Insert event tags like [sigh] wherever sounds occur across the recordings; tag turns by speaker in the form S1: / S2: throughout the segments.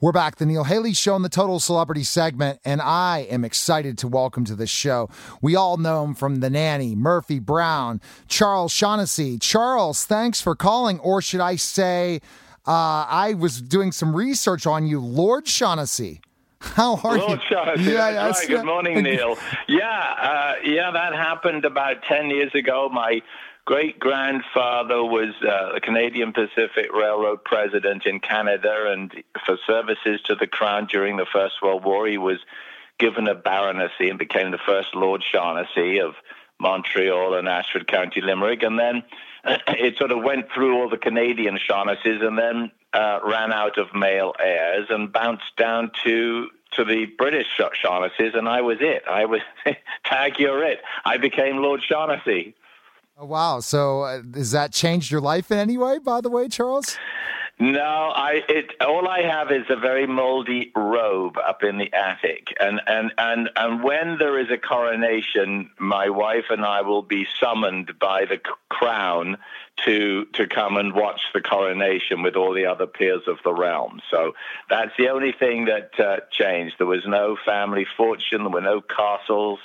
S1: We're back, the Neil Haley Show in the Total Celebrity segment, and I am excited to welcome to the show. We all know him from The Nanny, Murphy Brown, Charles Shaughnessy. Charles, thanks for calling, or should I say, uh, I was doing some research on you, Lord Shaughnessy. How are
S2: Lord
S1: you?
S2: Shaughnessy, yeah, that's right. Good morning, Neil. Yeah, uh, yeah, that happened about 10 years ago. My great grandfather was uh, the Canadian Pacific Railroad president in Canada, and for services to the crown during the First World War, he was given a baronetcy and became the first Lord Shaughnessy of Montreal and Ashford County, Limerick. And then [clears throat] it sort of went through all the Canadian Shaughnesses and then uh, ran out of male heirs and bounced down to to the British Shaughnesses, and I was it. I was [laughs] tag you're it. I became Lord Shaughnessy.
S1: Oh, wow. So, uh, has that changed your life in any way, by the way, Charles?
S2: No, I it all I have is a very moldy robe up in the attic, and and and and when there is a coronation, my wife and I will be summoned by the crown to to come and watch the coronation with all the other peers of the realm. So that's the only thing that uh, changed. There was no family fortune, there were no castles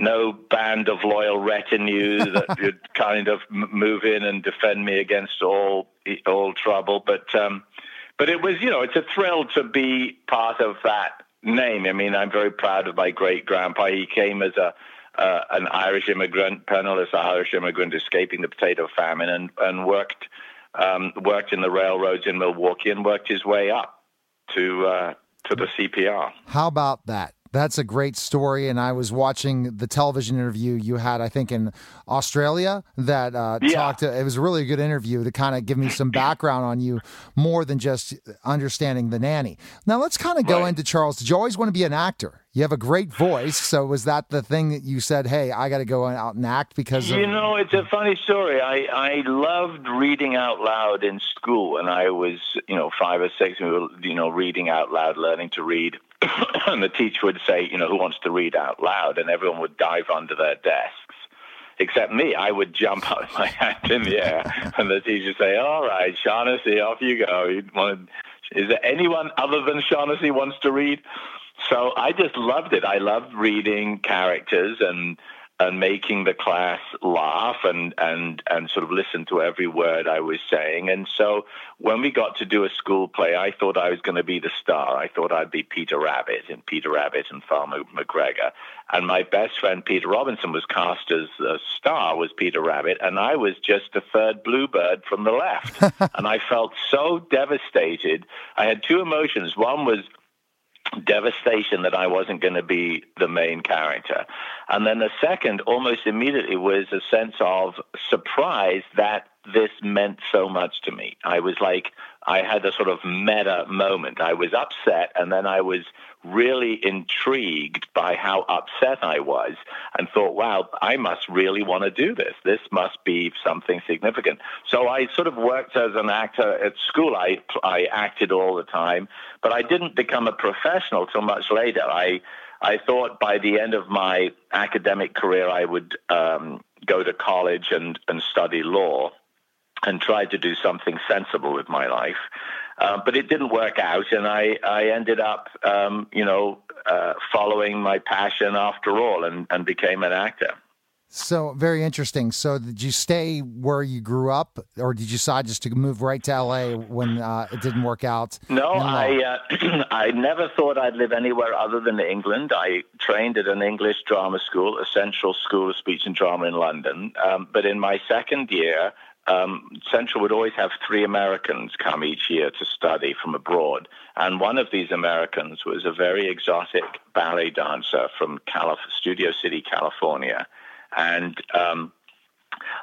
S2: no band of loyal retinue that [laughs] would kind of move in and defend me against all all trouble. But um, but it was you know it's a thrill to be part of that name. I mean I'm very proud of my great grandpa. He came as a uh, an Irish immigrant, penniless Irish immigrant, escaping the potato famine, and and worked um, worked in the railroads in Milwaukee and worked his way up to uh, to the CPR.
S1: How about that? That's a great story. And I was watching the television interview you had, I think, in Australia that uh, yeah. talked. To, it was a really good interview to kind of give me some background on you more than just understanding the nanny. Now, let's kind of go right. into Charles. Did you always want to be an actor? You have a great voice. So, was that the thing that you said, hey, I got to go out and act because
S2: You
S1: of...
S2: know, it's a funny story. I, I loved reading out loud in school. And I was, you know, five or six, we were, you know, reading out loud, learning to read [coughs] and the teacher would say, you know, who wants to read out loud? And everyone would dive under their desks, except me. I would jump [laughs] out with my hand in the air, [laughs] and the teacher would say, all right, Shaughnessy, off you go. Is there anyone other than Shaughnessy wants to read? So I just loved it. I loved reading characters and and making the class laugh and, and, and sort of listen to every word I was saying. And so when we got to do a school play, I thought I was going to be the star. I thought I'd be Peter Rabbit in Peter Rabbit and Farmer McGregor. And my best friend Peter Robinson was cast as a star, was Peter Rabbit, and I was just the third bluebird from the left. [laughs] and I felt so devastated. I had two emotions. One was devastation that I wasn't going to be the main character. And then the second, almost immediately, was a sense of surprise that this meant so much to me. I was like, I had a sort of meta moment. I was upset, and then I was really intrigued by how upset I was and thought, wow, I must really want to do this. This must be something significant. So I sort of worked as an actor at school. I, I acted all the time, but I didn't become a professional till much later. I, I thought by the end of my academic career, I would um, go to college and, and study law and try to do something sensible with my life. Uh, but it didn't work out, and I, I ended up, um, you know, uh, following my passion after all and, and became an actor.
S1: So very interesting. So did you stay where you grew up, or did you decide just to move right to LA when uh, it didn't work out?
S2: No, I uh, [clears throat] I never thought I'd live anywhere other than England. I trained at an English drama school, a Central School of Speech and Drama in London. Um, but in my second year, um, Central would always have three Americans come each year to study from abroad. And one of these Americans was a very exotic ballet dancer from Calif- Studio City, California. And um,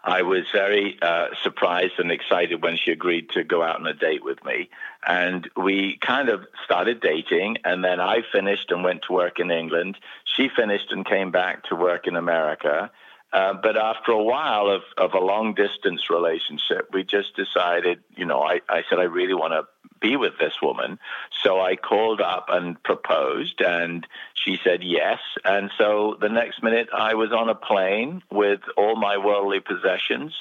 S2: I was very uh, surprised and excited when she agreed to go out on a date with me. And we kind of started dating. And then I finished and went to work in England. She finished and came back to work in America. Uh, but after a while of, of a long distance relationship, we just decided, you know, I, I said, I really want to be with this woman. So I called up and proposed, and she said yes. And so the next minute, I was on a plane with all my worldly possessions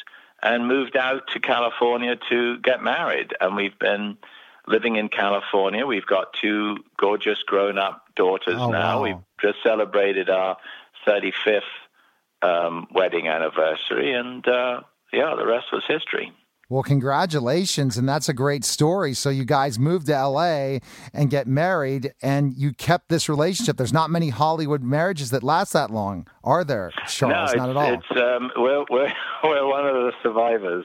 S2: and moved out to California to get married. And we've been living in California. We've got two gorgeous grown up daughters
S1: oh,
S2: now.
S1: Wow.
S2: We've just celebrated our 35th um, wedding anniversary, and uh, yeah, the rest was history.
S1: Well, congratulations, and that's a great story. So you guys moved to LA and get married, and you kept this relationship. There's not many Hollywood marriages that last that long, are there, Charles?
S2: No,
S1: not at all.
S2: It's um, we're, we're [laughs] we're one of the survivors.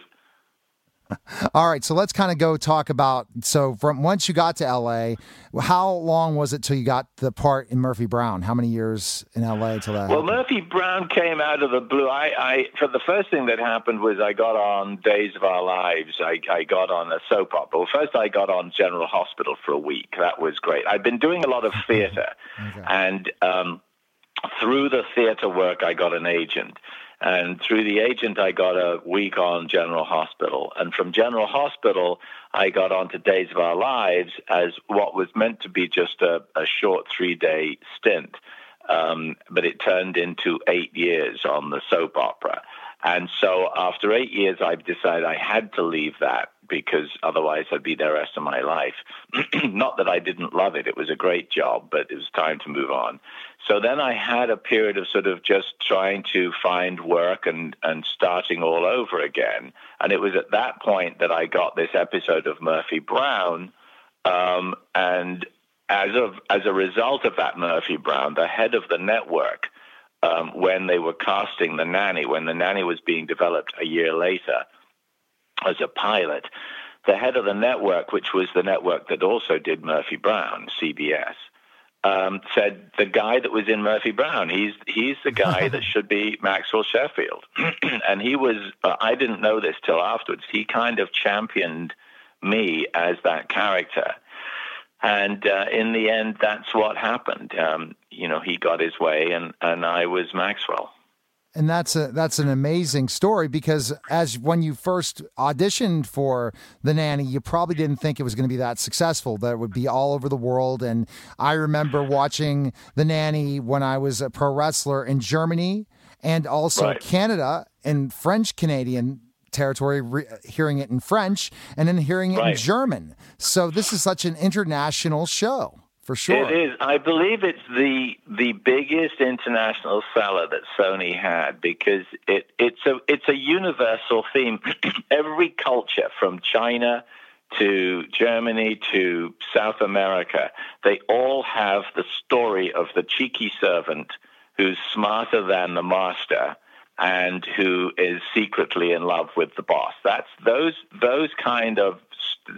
S1: All right, so let's kind of go talk about so from once you got to LA, how long was it till you got the part in Murphy Brown? How many years in LA till that?
S2: Well,
S1: happened?
S2: Murphy Brown came out of the blue. I, I for the first thing that happened was I got on Days of Our Lives. I, I got on a soap opera. Well, first I got on General Hospital for a week. That was great. I'd been doing a lot of theater, [laughs]
S1: Okay.
S2: and um, through the theater work, I got an agent. And through the agent, I got a week on General Hospital. And from General Hospital, I got onto Days of Our Lives as what was meant to be just a, a short three day stint. Um, but it turned into eight years on the soap opera. And so after eight years, I decided I had to leave that because otherwise I'd be there the rest of my life. [clears throat] Not that I didn't love it, it was a great job, but it was time to move on. So then I had a period of sort of just trying to find work and, and starting all over again. And it was at that point that I got this episode of Murphy Brown. Um, and as of as a result of that Murphy Brown, the head of the network, um, when they were casting the nanny, when the nanny was being developed a year later as a pilot, the head of the network, which was the network that also did Murphy Brown, CBS, um, said the guy that was in Murphy Brown, he's he's the guy [laughs] that should be Maxwell Sheffield, [clears throat] and he was. Uh, I didn't know this till afterwards. He kind of championed me as that character. And uh, in the end, that's what happened. Um, you know, he got his way, and, and I was Maxwell.
S1: and that's a that's an amazing story because as when you first auditioned for the nanny you probably didn't think it was going to be that successful that it would be all over the world and i remember watching the nanny when i was a pro wrestler in germany and also
S2: Right.
S1: canada and french canadian territory re- hearing it in french and then hearing it in german so this is such an international show for sure
S2: It is. I believe it's the the biggest international seller that Sony had because it it's a it's a universal theme. [clears throat] Every culture from China to Germany to South America, they all have the story of the cheeky servant who's smarter than the master and who is secretly in love with the boss. That's those those kind of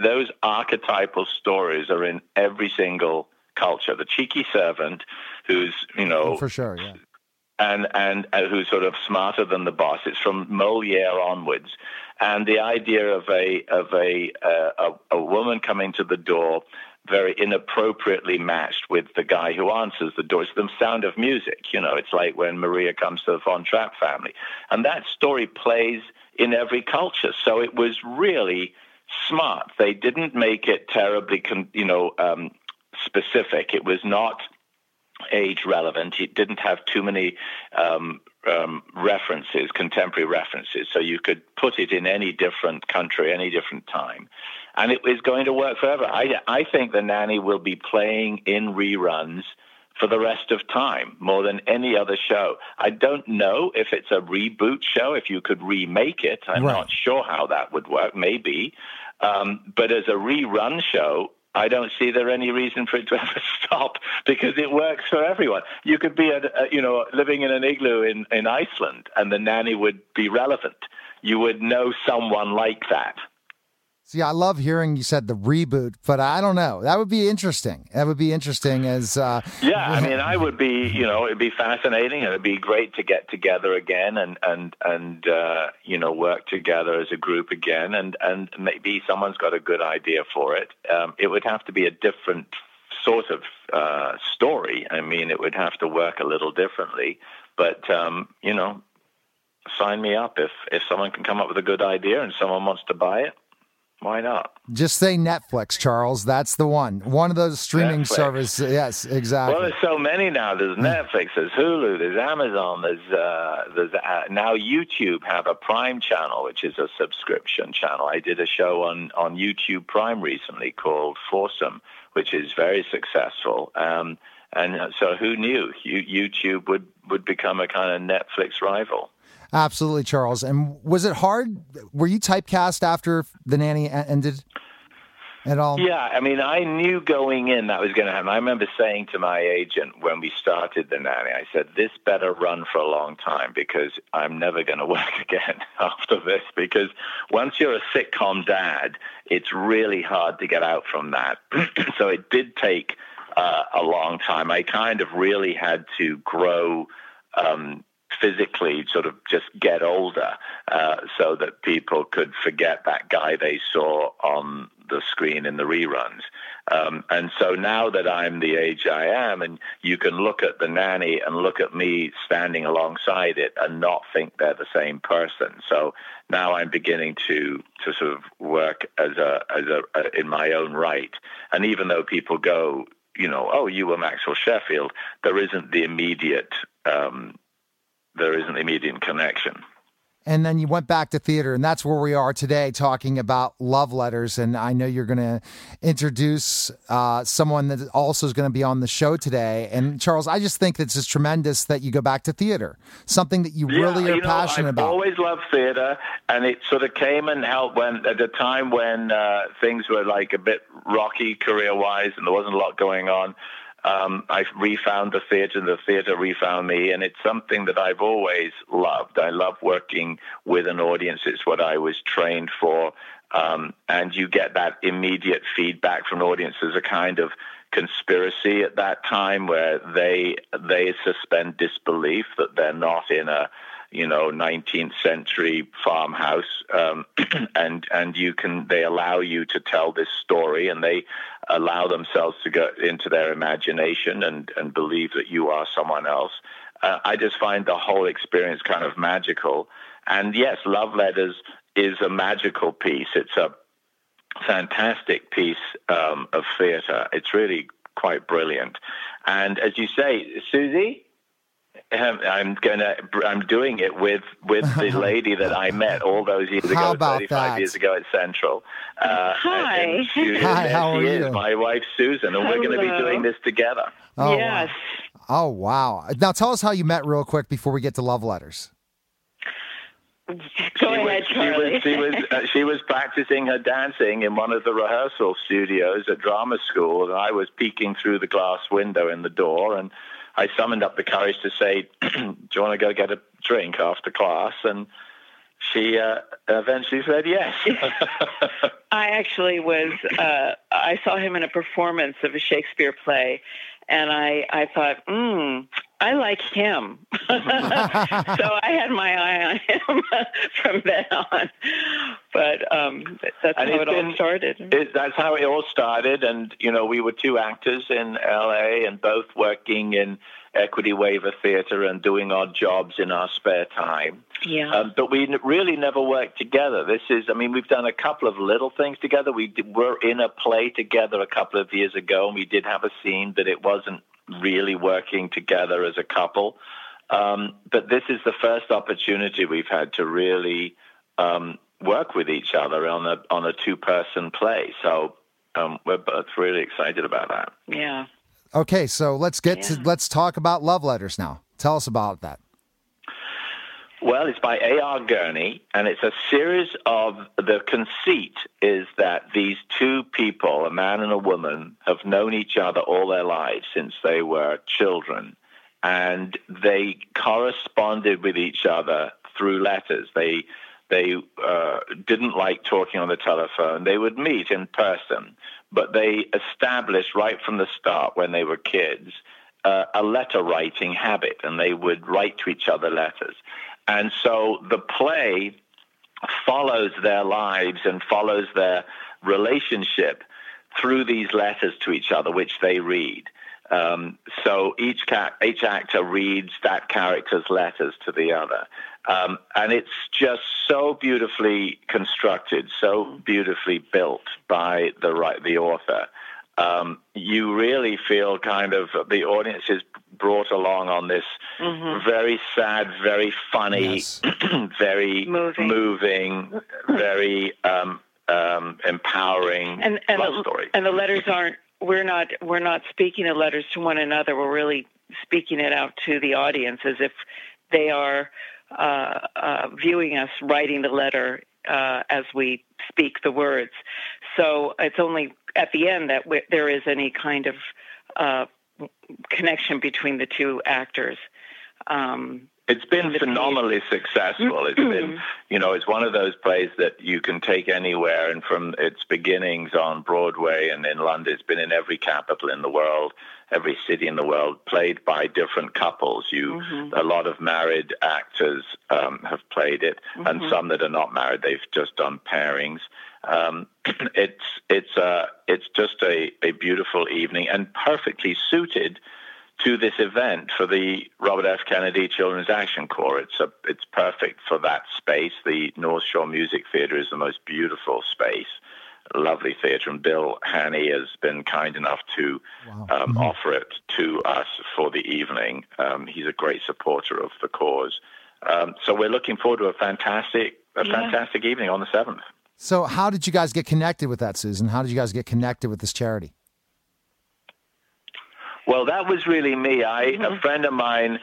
S2: those archetypal stories are in every single culture. The cheeky servant who's, you know,
S1: for sure yeah
S2: and and uh, who's sort of smarter than the boss. It's from Moliere onwards, and the idea of a of a uh, a, a woman coming to the door very inappropriately matched with the guy who answers the door. It's the sound of music. You know, it's like when Maria comes to the Von Trapp family, and that story plays in every culture. So it was really smart. They didn't make it terribly, con- you know, um, specific. It was not age relevant. It didn't have too many um, um, references, contemporary references, so you could put it in any different country, any different time, and it is going to work forever. I, I think the nanny will be playing in reruns for the rest of time more than any other show. I don't know if it's a reboot show, if you could remake it. I'm
S1: Right.
S2: not sure how that would work, maybe. Um, but as a rerun show, I don't see there any reason for it to [laughs] ever stop because it works for everyone. You could be, a, you know, living in an igloo in, in Iceland, and the nanny would be relevant. You would know someone like that.
S1: See, I love hearing you said the reboot, but I don't know. That would be interesting. That would be interesting as uh,
S2: Yeah, I [laughs] mean, I would be, you know, it'd be fascinating, and it'd be great to get together again and and and uh, you know work together as a group again, and and maybe someone's got a good idea for it. Um, it would have to be a different sort of uh, story. I mean, it would have to work a little differently, but um, you know, sign me up if if someone can come up with a good idea and someone wants to buy it. Why not?
S1: Just say Netflix, Charles. That's the one. One of those streaming Netflix. services. Yes, exactly.
S2: Well, there's so many now. There's. Netflix, there's Hulu, there's Amazon, there's uh, there's uh, now YouTube have a Prime channel, which is a subscription channel. I did a show on on YouTube Prime recently called Foursome, which is very successful. Um, and so, who knew YouTube would would become a kind of Netflix rival?
S1: Absolutely, Charles. And was it hard? Were you typecast after the nanny ended? At all?
S2: Yeah, I mean, I knew going in that was going to happen. I remember saying to my agent when we started the nanny, I said, "This better run for a long time because I'm never going [laughs] to work again after this." Because once you're a sitcom dad, it's really hard to get out from that. [clears throat] so it did take uh, a long time. I kind of really had to grow. Um, physically sort of just get older uh, so that people could forget that guy they saw on the screen in the reruns. Um, and so now that I'm the age I am, and you can look at the nanny and look at me standing alongside it and not think they're the same person. So now I'm beginning to to sort of work as a as a, a in my own right. And even though people go, you know, oh, you were Maxwell Sheffield, there isn't the immediate um, there isn't immediate connection.
S1: And then you went back to theater, and that's where we are today, talking about love letters. And I know you're going to introduce uh, someone that also is going to be on the show today. And Charles, I just think it's just tremendous that you go back to theater, something that you yeah, really are
S2: you know,
S1: passionate
S2: I've
S1: about.
S2: I've always loved theater, and it sort of came and helped when at the time when uh, things were like a bit rocky career wise, and there wasn't a lot going on um, I refound the theatre, the theatre refound me, and it's something that I've always loved. I love working with an audience. It's what I was trained for, um, and you get that immediate feedback from an audience. There's a kind of conspiracy at that time where they they suspend disbelief that they're not in a you know 19th century farmhouse um, [clears throat] and and you can they allow you to tell this story and they allow themselves to go into their imagination and and believe that you are someone else. Uh, i just find the whole experience kind of magical. And yes love letters is a magical piece. It's a fantastic piece um, of theater. It's really quite brilliant. And as you say susie I'm gonna. I'm doing it with with the [laughs] lady that I met all those years ago, 35
S1: that?
S2: years ago at Central.
S3: Uh, Hi.
S2: And [laughs]
S3: she,
S1: Hi. How are
S2: you? my wife Susan, and Hello. we're going to be doing this together.
S3: Oh, yes.
S1: Wow. Oh wow! Now tell us how you met, real quick, before we get to love letters.
S3: Go she ahead,
S2: was, Charlie. She was she was, uh, she was practicing her dancing in one of the rehearsal studios at drama school, and I was peeking through the glass window in the door and I summoned up the courage to say, [clears throat] "Do you want to go get a drink after class?" And she uh, eventually said yes. [laughs]
S3: I actually was. Uh, I saw him in a performance of a Shakespeare play, and I I thought, hmm, I like him. [laughs] so I had my eye on him [laughs] from then on. But um, that's and how it been, all started.
S2: It, that's how it all started, and you know, we were two actors in L.A. and both working in Equity Waiver Theatre and doing odd jobs in our spare time.
S3: Yeah. Um,
S2: but we really never worked together. This is, I mean, we've done a couple of little things together. We did, were in a play together a couple of years ago, and we did have a scene, but it wasn't really working together as a couple. Um, but this is the first opportunity we've had to really um, work with each other on a on a two person play. So um, we're both really excited about that.
S3: Yeah.
S1: Okay, so let's get yeah. to let's talk about love letters now. Tell us about that.
S2: Well, it's by A.R. Gurney, and it's a series of the conceit is that these two people, a man and a woman, have known each other all their lives since they were children, and they corresponded with each other through letters. They they uh, didn't like talking on the telephone. They would meet in person, but they established right from the start when they were kids uh, a letter writing habit, and they would write to each other letters. And so the play follows their lives and follows their relationship through these letters to each other, which they read. Um, so each ca- each actor reads that character's letters to the other, um, and it's just so beautifully constructed, so beautifully built by the the author. Um, you really feel kind of the audience is brought along on this mm-hmm. very sad, very funny, yes. [clears throat] very moving, moving very um, um, empowering
S3: and, and
S2: love
S3: the,
S2: story.
S3: And the letters aren't. We're not. We're not speaking the letters to one another. We're really speaking it out to the audience as if they are uh, uh, viewing us writing the letter uh, as we speak the words. So it's only at the end that we, there is any kind of uh, connection between the two actors.
S2: Um, it's been phenomenally successful. It's been, [clears throat] you know, it's one of those plays that you can take anywhere. And from its beginnings on Broadway and in London, it's been in every capital in the world, every city in the world, played by different couples. You, mm-hmm. a lot of married actors um, have played it, mm-hmm. and some that are not married, they've just done pairings. Um, [clears throat] it's it's uh, it's just a, a beautiful evening and perfectly suited to this event for the Robert F. Kennedy Children's Action Corps. It's a, it's perfect for that space. The North Shore Music Theater is the most beautiful space, lovely theater, and Bill Hanney has been kind enough to wow. um, mm-hmm. offer it to us for the evening. Um, he's a great supporter of the cause. Um, so we're looking forward to a fantastic, a yeah. fantastic evening on the seventh.
S1: So, how did you guys get connected with that, Susan? How did you guys get connected with this charity?
S2: Well, that was really me. I mm-hmm. a friend of mine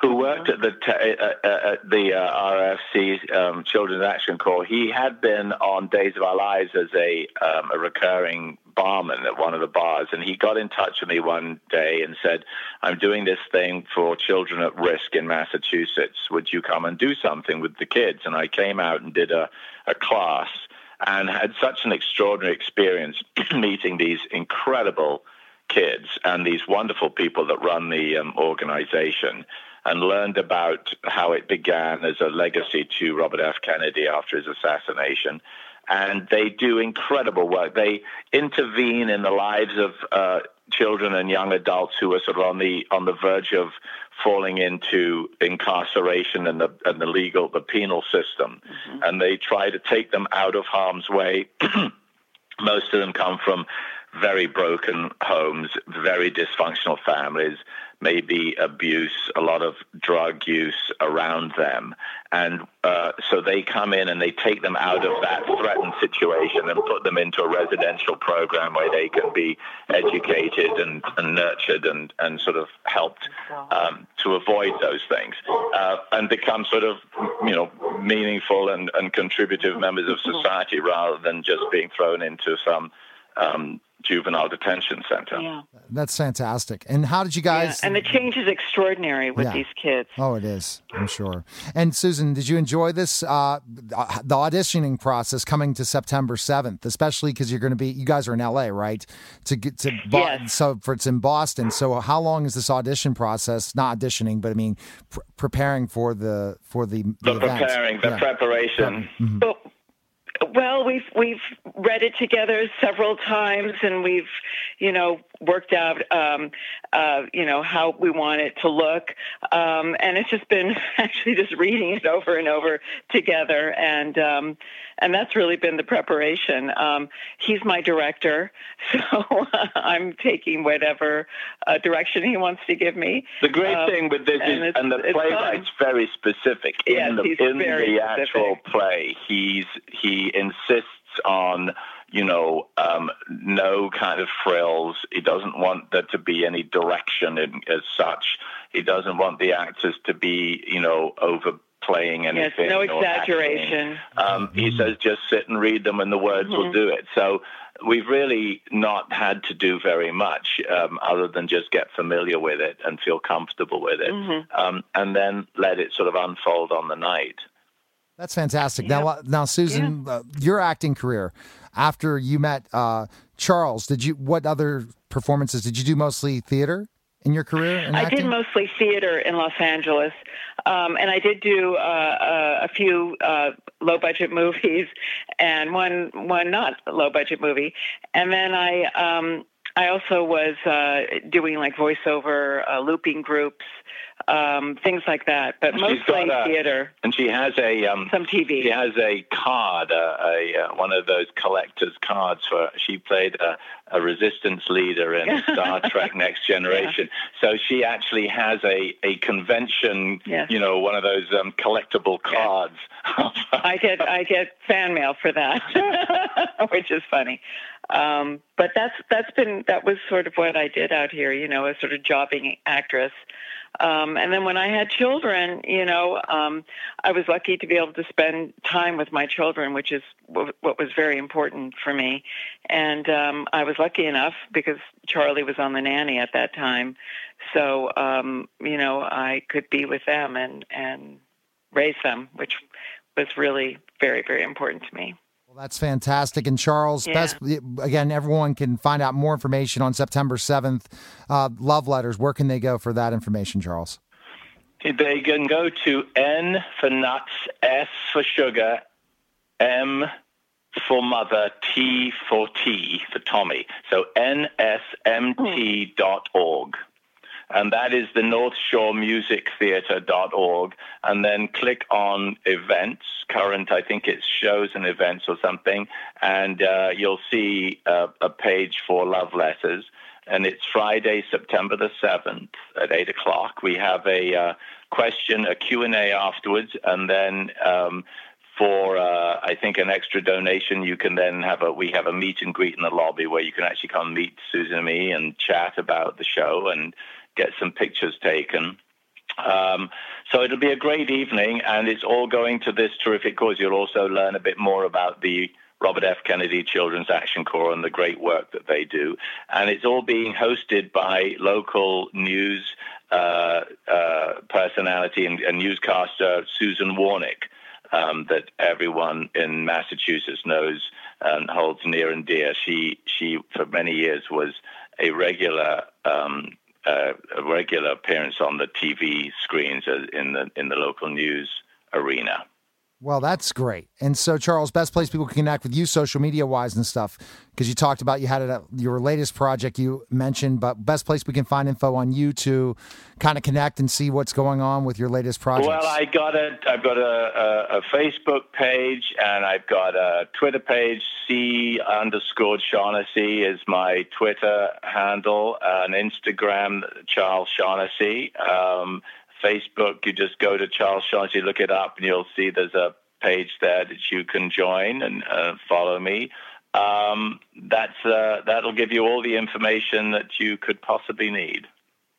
S2: who worked at the uh, uh, at the uh, RFK um, Children's Action Corps. He had been on Days of Our Lives as a um, a recurring barman at one of the bars, and he got in touch with me one day and said, "I'm doing this thing for children at risk in Massachusetts. Would you come and do something with the kids?" And I came out and did a a class and had such an extraordinary experience [clears throat] meeting these incredible kids and these wonderful people that run the um, organization and learned about how it began as a legacy to Robert F. Kennedy after his assassination. And they do incredible work. They intervene in the lives of uh, children and young adults who are sort of on the on the verge of falling into incarceration and the and the legal the penal system, mm-hmm. and they try to take them out of harm's way. [clears throat] Most of them come from very broken homes, very dysfunctional families, maybe abuse, a lot of drug use around them. And uh, so they come in and they take them out of that threatened situation and put them into a residential program where they can be educated and, and nurtured and, and sort of helped um, to avoid those things uh, and become sort of, you know, meaningful and, and contributive members of society rather than just being thrown into some um, juvenile detention center.
S3: Yeah.
S1: That's fantastic. And how did you guys?
S3: Yeah. And the change is extraordinary with yeah. these kids.
S1: Oh, it is. I'm sure. And Susan, did you enjoy this? Uh, the auditioning process coming to September 7th, especially because you're going to be. You guys are in LA, right? To get to
S3: Bo- yes.
S1: so for it's in Boston. So how long is this audition process? Not auditioning, but I mean pr- preparing for the for the
S2: the, the preparing the yeah. preparation.
S3: Mm-hmm. Well, well, we've we've read it together several times, and we've, you know, worked out, um, uh, you know, how we want it to look, um, and it's just been [laughs] actually just reading it over and over together, and um, and that's really been the preparation. Um, he's my director, [laughs] so I'm taking whatever uh, direction he wants to give me.
S2: The great um, thing with this is, and the playwright's very specific in
S3: yes,
S2: the in
S3: the
S2: actual play. He's he insists on you know, um, no kind of frills. He doesn't want there to be any direction in, as such. He doesn't want the actors to be, you know, overplaying anything.
S3: Yes, no exaggeration.
S2: Um, he says just sit and read them and the words mm-hmm. will do it. So we've really not had to do very much um, other than just get familiar with it and feel comfortable with it mm-hmm. um, and then let it sort of unfold on the night.
S1: That's fantastic. Now, uh, now, Susan, yeah. uh, your acting career after you met uh, Charles, did you? What other performances did you do? Mostly theater in your career? In
S3: I did mostly theater in Los Angeles, um, and I did do uh, uh, a few uh, low budget [laughs] movies and one one not low budget movie, and then I. Um, I also was uh, doing like voiceover, uh, looping groups, um, things like that. But mostly
S2: a-
S3: theater,
S2: And she has a um,
S3: some TV.
S2: She has a card, uh, a uh, one of those collector's cards for. She played a, a resistance leader in [laughs] Star Trek: Next Generation, so she actually has a a convention.
S3: Yes.
S2: You know, one of those um, collectible cards. [laughs]
S3: I get I get fan mail for that, [laughs] which is funny. Um, but that's that's been that was sort of what I did out here, you know, a sort of jobbing actress. Um, and then when I had children, you know, um, I was lucky to be able to spend time with my children, which is w- what was very important for me. And um, I was lucky enough because Charlie was on the nanny at that time, so um, you know I could be with them and and raise them, which was really very very important to me.
S1: Well, that's fantastic. And Charles,
S3: Yeah.
S1: best again, everyone can find out more information on September 7th. Uh, love letters. Where can they go for that information, Charles?
S2: They can go to N for nuts, S for sugar, M for mother, T for T for Tommy. So nsmt.org. And that is the North Shore Music Theater.org. And then click on events, current, I think it's shows and events or something. And uh, you'll see uh, a page for love letters and it's Friday, September the 7th at 8 o'clock. We have a uh, question, a Q&A afterwards, and then um, for, uh, I think, an extra donation, you can then have a, we have a meet and greet in the lobby where you can actually come meet Susan and me and chat about the show and get some pictures taken. Um, so it'll be a great evening, and it's all going to this terrific cause. You'll also learn a bit more about the Robert F. Kennedy Children's Action Corps and the great work that they do. And it's all being hosted by local news uh, uh, personality and, and newscaster Susan Wornick, um, that everyone in Massachusetts knows and holds near and dear. She, she for many years, was a regular. Um, uh, regular appearance on the TV screens uh, in the in the local news arena.
S1: Well, that's great. And so, Charles, best place people can connect with you social media wise and stuff, because you talked about you had it at your latest project you mentioned, but best place we can find info on you to kind of connect and see what's going on with your latest project.
S2: Well, I got a I've got a, a, a Facebook page and I've got a Twitter page. C underscore Shaughnessy is my Twitter handle. and Instagram, Charles Shaughnessy. Um, Facebook, you just go to Charles Shaughnessy, look it up, and you'll see there's a page there that you can join and uh, follow me. Um, that's uh, that'll give you all the information that you could possibly need.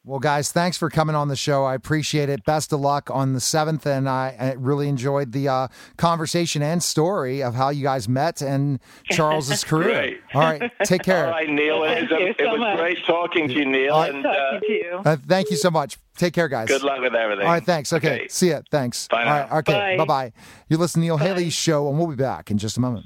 S1: Well, guys, thanks for coming on the show. I appreciate it. Best of luck on the 7th. And I, I really enjoyed the uh, conversation and story of how you guys met and Charles's [laughs] career.
S2: Great.
S1: All right. Take care. [laughs]
S2: All right, Neil.
S3: Thank
S2: it was,
S3: you
S2: it
S3: so
S2: was
S3: much.
S2: great talking to you, Neil.
S1: All right.
S2: And uh,
S3: to you.
S1: Uh, thank you so much. Take care, guys.
S2: good luck with everything.
S1: All right, thanks. Okay,
S2: Okay.
S1: see ya. Thanks.
S2: Bye
S1: All
S2: now.
S1: right, okay,
S3: Bye.
S1: bye bye. You listen to Neil
S3: Bye.
S1: Haley's show, and we'll be back in just a moment.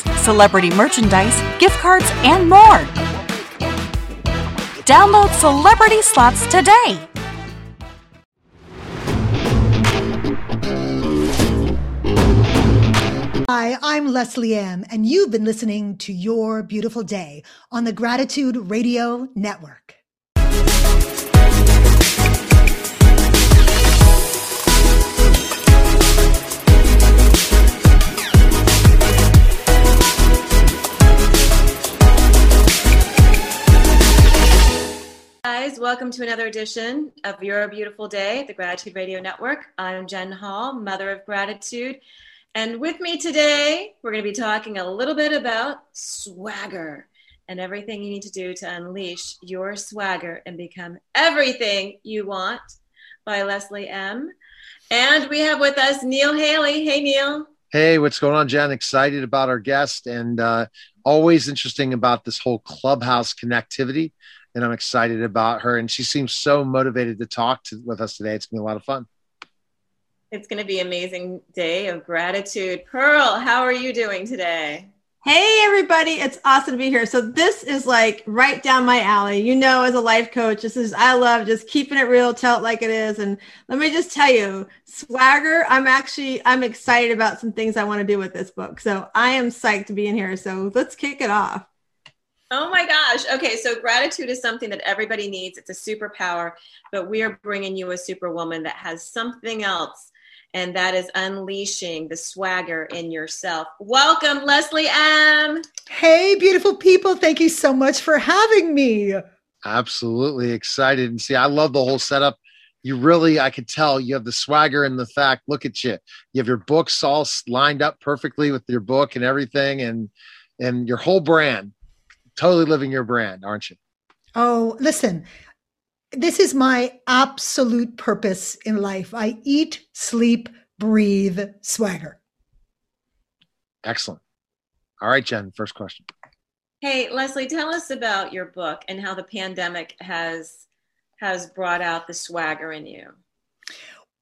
S4: celebrity merchandise, gift cards, and more. Download Celebrity Slots today.
S5: Hi, I'm Leslie M., and you've been listening to Your Beautiful Day on the Gratitude Radio Network.
S6: Guys. Welcome to another edition of Your Beautiful Day, the Gratitude Radio Network. I'm Jen Hall, Mother of Gratitude. And with me today, we're going to be talking a little bit about swagger and everything you need to do to unleash your swagger and become everything you want. by Leslie M. And we have with us Neil Haley. Hey, Neil.
S7: Hey, what's going on, Jen? Excited about our guest and uh, always interesting about this whole clubhouse connectivity. And I'm excited about her. And she seems so motivated to talk to, with us today. It's going to be a lot of fun.
S6: It's going to be amazing day of gratitude. Pearl, how are you doing today?
S8: Hey, everybody. It's awesome to be here. So, this is like right down my alley. You know, as a life coach, this is, I love just keeping it real, tell it like it is. And let me just tell you, swagger, I'm actually, I'm excited about some things I want to do with this book. So, I am psyched to be in here. So, let's kick it off.
S6: Oh my gosh. Okay. So, gratitude is something that everybody needs. It's a superpower, but we are bringing you a superwoman that has something else and that is unleashing the swagger in yourself. Welcome, Leslie M.
S5: Hey, beautiful people. Thank you so much for having me.
S7: Absolutely excited. And see, I love the whole setup. You really, I could tell you have the swagger and the fact. Look at you. You have your books all lined up perfectly with your book and everything, and and your whole brand. Totally living your brand, aren't you?
S5: Oh, listen, this is my absolute purpose in life. I eat, sleep, breathe swagger.
S7: Excellent. All right, Jen, first question.
S6: Hey, Leslie, tell us about your book and how the pandemic has has brought out the swagger in you.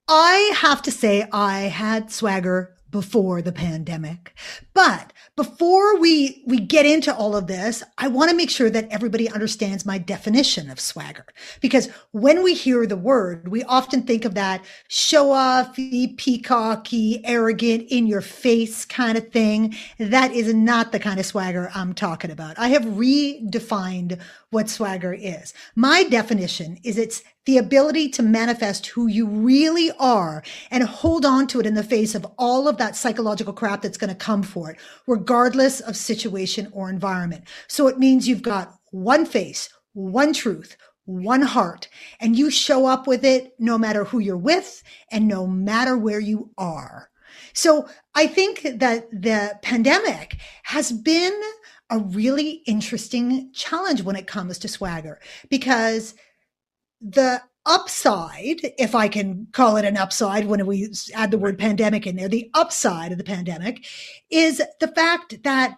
S5: I have to say I had swagger before the pandemic. But before we we get into all of this, I want to make sure that everybody understands my definition of swagger because when we hear the word, we often think of that show offy, peacocky, arrogant, in your face kind of thing. That is not the kind of swagger I'm talking about. I have redefined what swagger is. My definition is it's the ability to manifest who you really are and hold on to it in the face of all of that psychological crap that's going to come for it, regardless of situation or environment. So it means you've got one face, one truth, one heart, and you show up with it no matter who you're with and no matter where you are. So I think that the pandemic has been a really interesting challenge when it comes to swagger because the upside, if I can call it an upside when we add the word pandemic in there, the upside of the pandemic is the fact that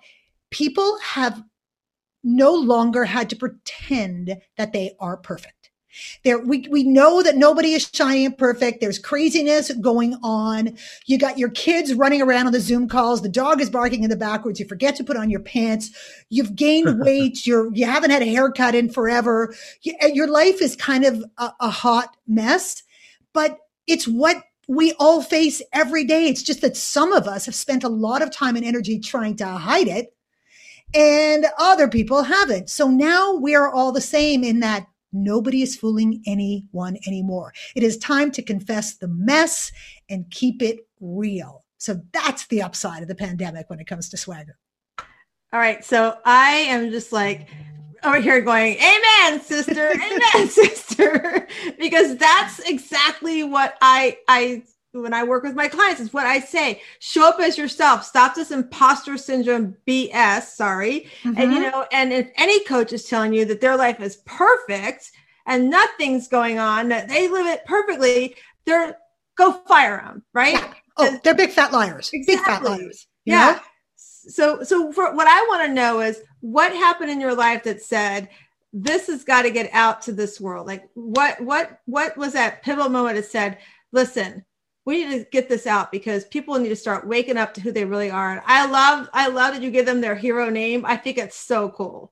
S5: people have no longer had to pretend that they are perfect. There, we, we know that nobody is shiny and perfect. There's craziness going on. You got your kids running around on the Zoom calls. The dog is barking in the backwards. You forget to put on your pants. You've gained [laughs] weight. You're, you haven't had a haircut in forever. You, your life is kind of a, a hot mess, but it's what we all face every day. It's just that some of us have spent a lot of time and energy trying to hide it and other people haven't. So now we are all the same in that Nobody is fooling anyone anymore. It is time to confess the mess and keep it real. So that's the upside of the pandemic when it comes to swagger.
S8: All right. So I am just like over here going, Amen, sister, Amen, [laughs] sister. because that's exactly what I I when I work with my clients, is what I say. Show up as yourself. Stop this imposter syndrome BS. Sorry. Mm-hmm. And you mm-hmm. know, and if any coach is telling you that their life is perfect and nothing's going on, that they live it perfectly, they're go fire them, right?
S5: Yeah. Oh, they're big fat liars. Exactly. Big fat liars.
S8: Yeah. Know? So so for what I want to know is what happened in your life that said this has got to get out to this world. Like what what what was that pivotal moment that said, listen, we need to get this out because people need to start waking up to who they really are. And I love, I love that you give them their hero name. I think it's so cool.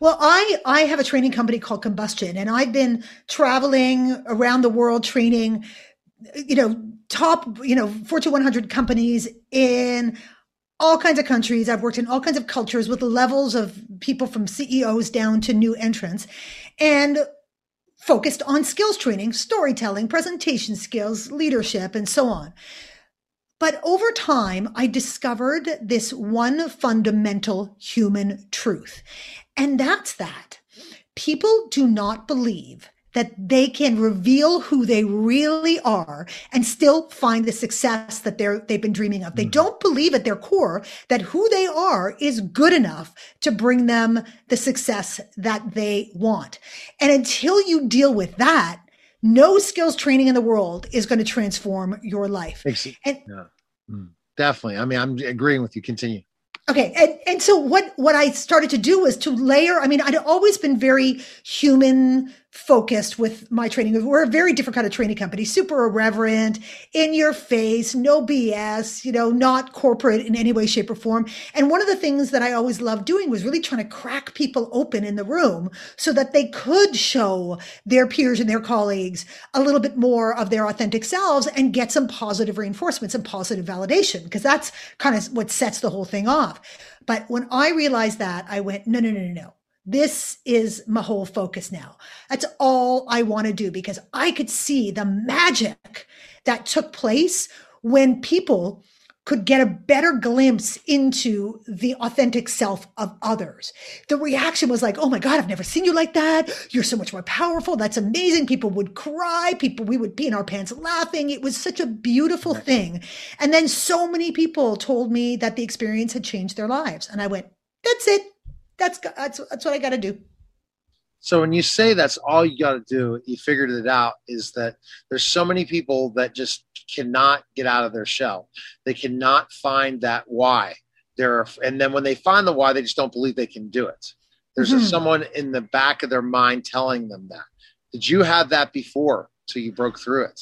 S5: Well, I I have a training company called Combustion, and I've been traveling around the world training, you know, top you know Fortune 100 companies in all kinds of countries. I've worked in all kinds of cultures with levels of people from CEOs down to new entrants, and focused on skills training, storytelling, presentation skills, leadership, and so on. But over time, I discovered this one fundamental human truth. And that's that people do not believe that they can reveal who they really are and still find the success that they're they've been dreaming of. They mm-hmm. don't believe at their core that who they are is good enough to bring them the success that they want. And until you deal with that, no skills training in the world is going to transform your life.
S7: And, yeah. mm, definitely. I mean, I'm agreeing with you. Continue.
S5: Okay, and, and so what what I started to do was to layer. I mean, I'd always been very human focused with my training. We're a very different kind of training company, super irreverent, in your face, no BS, you know, not corporate in any way, shape, or form. And one of the things that I always loved doing was really trying to crack people open in the room so that they could show their peers and their colleagues a little bit more of their authentic selves and get some positive reinforcements and positive validation, because that's kind of what sets the whole thing off. But when I realized that, I went, no, no, no, no, no this is my whole focus now. That's all I want to do because I could see the magic that took place when people could get a better glimpse into the authentic self of others. The reaction was like, Oh my God, I've never seen you like that. You're so much more powerful. That's amazing. People would cry. People, we would be in our pants laughing. It was such a beautiful thing. And then so many people told me that the experience had changed their lives. And I went, That's it that's that's that's what I got to do.
S7: So when you say that's all you got to do, you figured it out. Is that there's so many people that just cannot get out of their shell. They cannot find that why. There, and then when they find the why, they just don't believe they can do it. There's mm-hmm. a, someone in the back of their mind telling them that. Did you have that before? So you broke through it.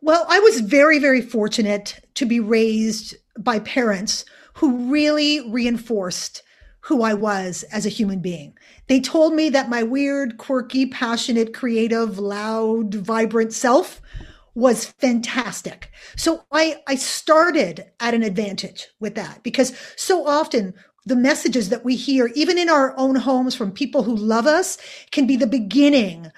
S5: Well, I was very, very fortunate to be raised by parents who really reinforced who I was as a human being. They told me that my weird, quirky, passionate, creative, loud, vibrant self was fantastic. So I, I started at an advantage with that because so often the messages that we hear, even in our own homes from people who love us, can be the beginning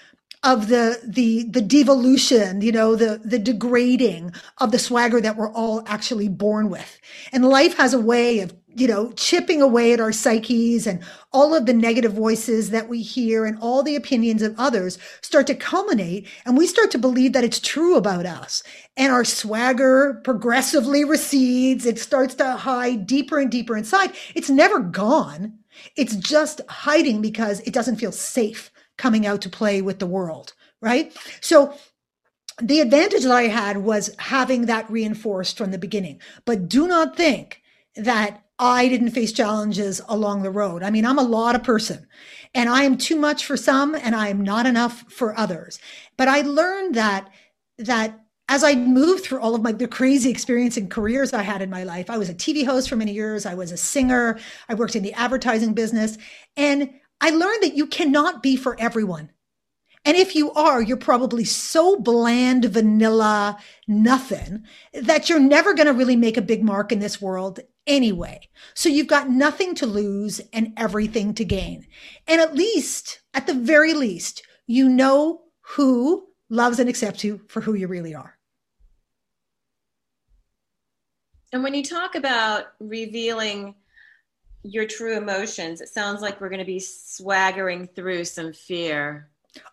S5: of the the the devolution you know the the degrading of the swagger that we're all actually born with and life has a way of you know, chipping away at our psyches and all of the negative voices that we hear and all the opinions of others start to culminate and we start to believe that it's true about us. And our swagger progressively recedes. It starts to hide deeper and deeper inside. It's never gone. It's just hiding because it doesn't feel safe coming out to play with the world. Right. So the advantage that I had was having that reinforced from the beginning. But do not think that I didn't face challenges along the road. I mean, I'm a lot of person and I am too much for some and I am not enough for others. But I learned that, that as I moved through all of my the crazy experience and careers I had in my life, I was a TV host for many years. I was a singer. I worked in the advertising business and I learned that you cannot be for everyone. And if you are, you're probably so bland, vanilla, nothing that you're never going to really make a big mark in this world anyway. So you've got nothing to lose and everything to gain. And at least, at the very least, you know who loves and accepts you for who you really are.
S6: And when you talk about revealing your true emotions, it sounds like we're going to be swaggering through some fear.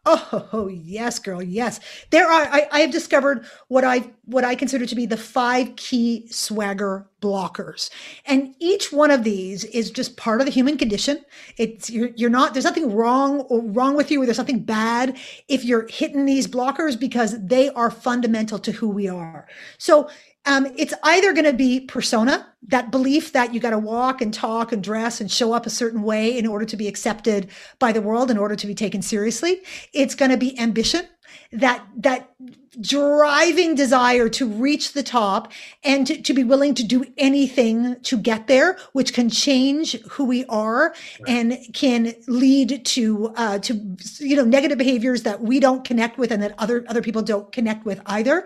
S5: Oh yes, girl, yes. There are. I, I, have discovered what I what I consider to be the five key swagger blockers, and each one of these is just part of the human condition. It's you're, you're not. There's nothing wrong or wrong with you, or there's something bad if you're hitting these blockers because they are fundamental to who we are. So um, it's either going to be persona, that belief that you got to walk and talk and dress and show up a certain way in order to be accepted by the world, in order to be taken seriously. It's going to be ambition, that that driving desire to reach the top and to, to, be willing to do anything to get there which can change who we are right. and can lead to uh, to you know negative behaviors that we don't connect with and that other other people don't connect with either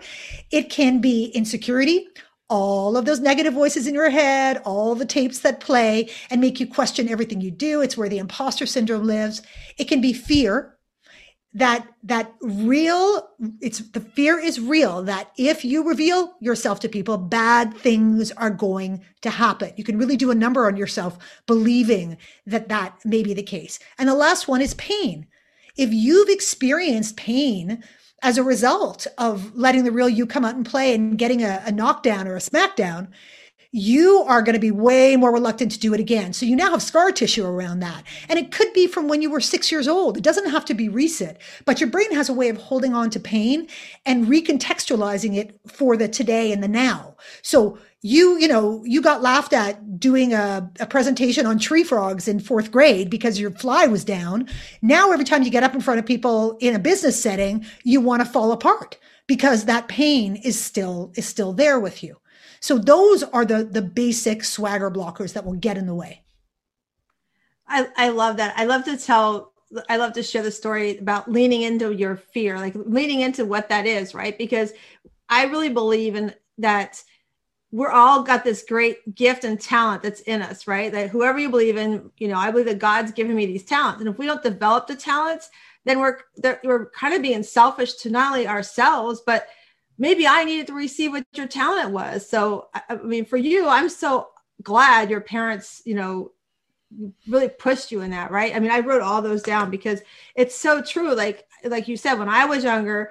S5: it can be insecurity all of those negative voices in your head, all the tapes that play and make you question everything you do. It's where the imposter syndrome lives. It can be fear, that that real it's the fear is real that if you reveal yourself to people bad things are going to happen. You can really do a number on yourself believing that that may be the case. And the last one is pain. If you've experienced pain as a result of letting the real you come out and play and getting a, a knockdown or a smackdown you are going to be way more reluctant to do it again. So you now have scar tissue around that. And it could be from when you were six years old. It doesn't have to be recent, but your brain has a way of holding on to pain and recontextualizing it for the today and the now. So you, you know, you got laughed at doing a, a presentation on tree frogs in fourth grade because your fly was down. Now, every time you get up in front of people in a business setting, you want to fall apart because that pain is still, is still there with you. So those are the the basic swagger blockers that will get in the way.
S8: I, I love that. I love to tell I love to share the story about leaning into your fear, like leaning into what that is, right? Because I really believe in that we're all got this great gift and talent that's in us, right? That whoever you believe in, you know, I believe that God's given me these talents. And if we don't develop the talents, then we're we're kind of being selfish to not only ourselves, but maybe I needed to receive what your talent was. So, I mean, for you, I'm so glad your parents, you know, really pushed you in that, right? I mean, I wrote all those down because it's so true. Like, like you said, when I was younger,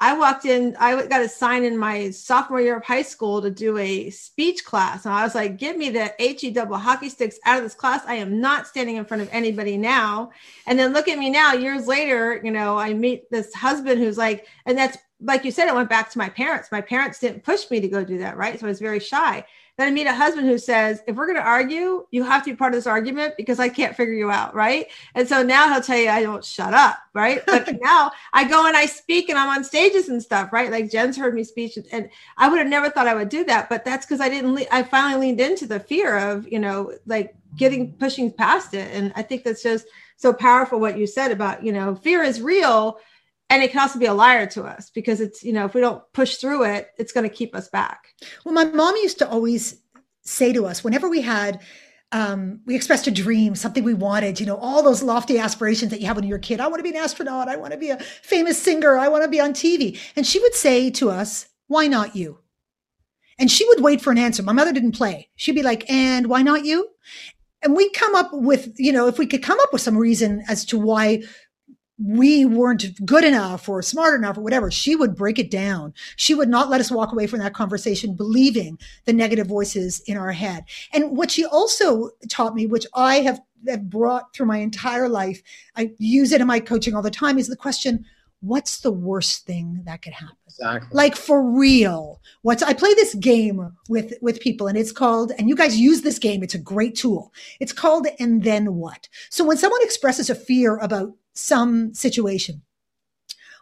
S8: I walked in, I got assigned in my sophomore year of high school to do a speech class. And I was like, give me the HE double hockey sticks out of this class. I am not standing in front of anybody now. And then look at me now, years later, you know, I meet this husband who's like, and that's like you said, it went back to my parents. My parents didn't push me to go do that, right? So I was very shy. Then I meet a husband who says, if we're going to argue, you have to be part of this argument because I can't figure you out, right? And so now he'll tell you, I don't shut up, right? But [laughs] now I go and I speak and I'm on stages and stuff, right? Like Jen's heard me speak, and I would have never thought I would do that, but that's because I didn't. Le- I finally leaned into the fear of, you know, like getting pushing past it, and I think that's just so powerful what you said about, you know, fear is real and it can also be a liar to us because it's you know if we don't push through it it's going to keep us back
S5: well my mom used to always say to us whenever we had um, we expressed a dream, something we wanted, you know, all those lofty aspirations that you have when you're a kid. I want to be an astronaut. I want to be a famous singer. I want to be on TV. And she would say to us, why not you? And she would wait for an answer. My mother didn't play. She'd be like, and why not you? And we'd come up with, you know, if we could come up with some reason as to why we weren't good enough or smart enough or whatever, she would break it down. She would not let us walk away from that conversation believing the negative voices in our head. And what she also taught me, which I have, have brought through my entire life, I use it in my coaching all the time, is the question, what's the worst thing that could happen?
S7: Exactly.
S5: Like for real. What's I play this game with with people and it's called and you guys use this game. It's a great tool. It's called and then what. So when someone expresses a fear about some situation.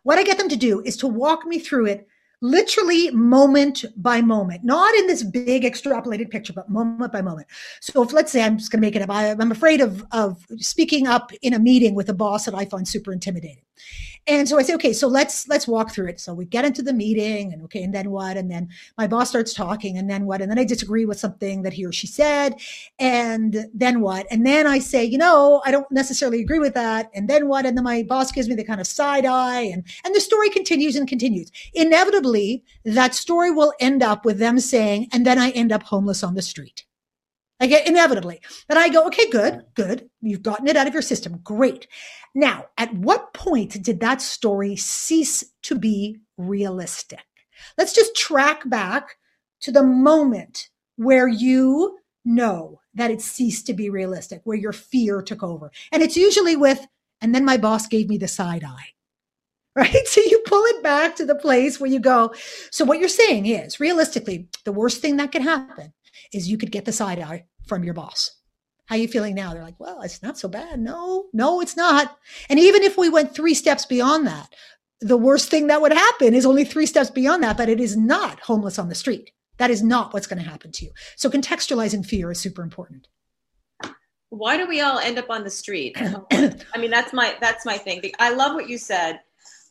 S5: What I get them to do is to walk me through it literally moment by moment, not in this big extrapolated picture, but moment by moment. So if let's say I'm just going to make it up, I, I'm afraid of, of speaking up in a meeting with a boss that I find super intimidating. And so I say, okay, so let's let's walk through it. So we get into the meeting, and okay, and then what? And then my boss starts talking, and then what? And then I disagree with something that he or she said, and then what? And then I say, you know, I don't necessarily agree with that, and then what? And then my boss gives me the kind of side eye, and and the story continues and continues. Inevitably, that story will end up with them saying, and then I end up homeless on the street. Like inevitably. But I go, okay, good, good. You've gotten it out of your system. Great. Now, at what point did that story cease to be realistic? Let's just track back to the moment where you know that it ceased to be realistic, where your fear took over. And it's usually with, and then my boss gave me the side eye. [laughs] Right. So you pull it back to the place where you go. So what you're saying is realistically, the worst thing that could happen is you could get the side eye from your boss. How are you feeling now? They're like, well, it's not so bad. No, no, it's not. And even if we went three steps beyond that, the worst thing that would happen is only three steps beyond that, but it is not homeless on the street. That is not what's going to happen to you. So contextualizing fear is super important.
S6: Why do we all end up on the street? [clears throat] I mean, that's my that's my thing. I love what you said.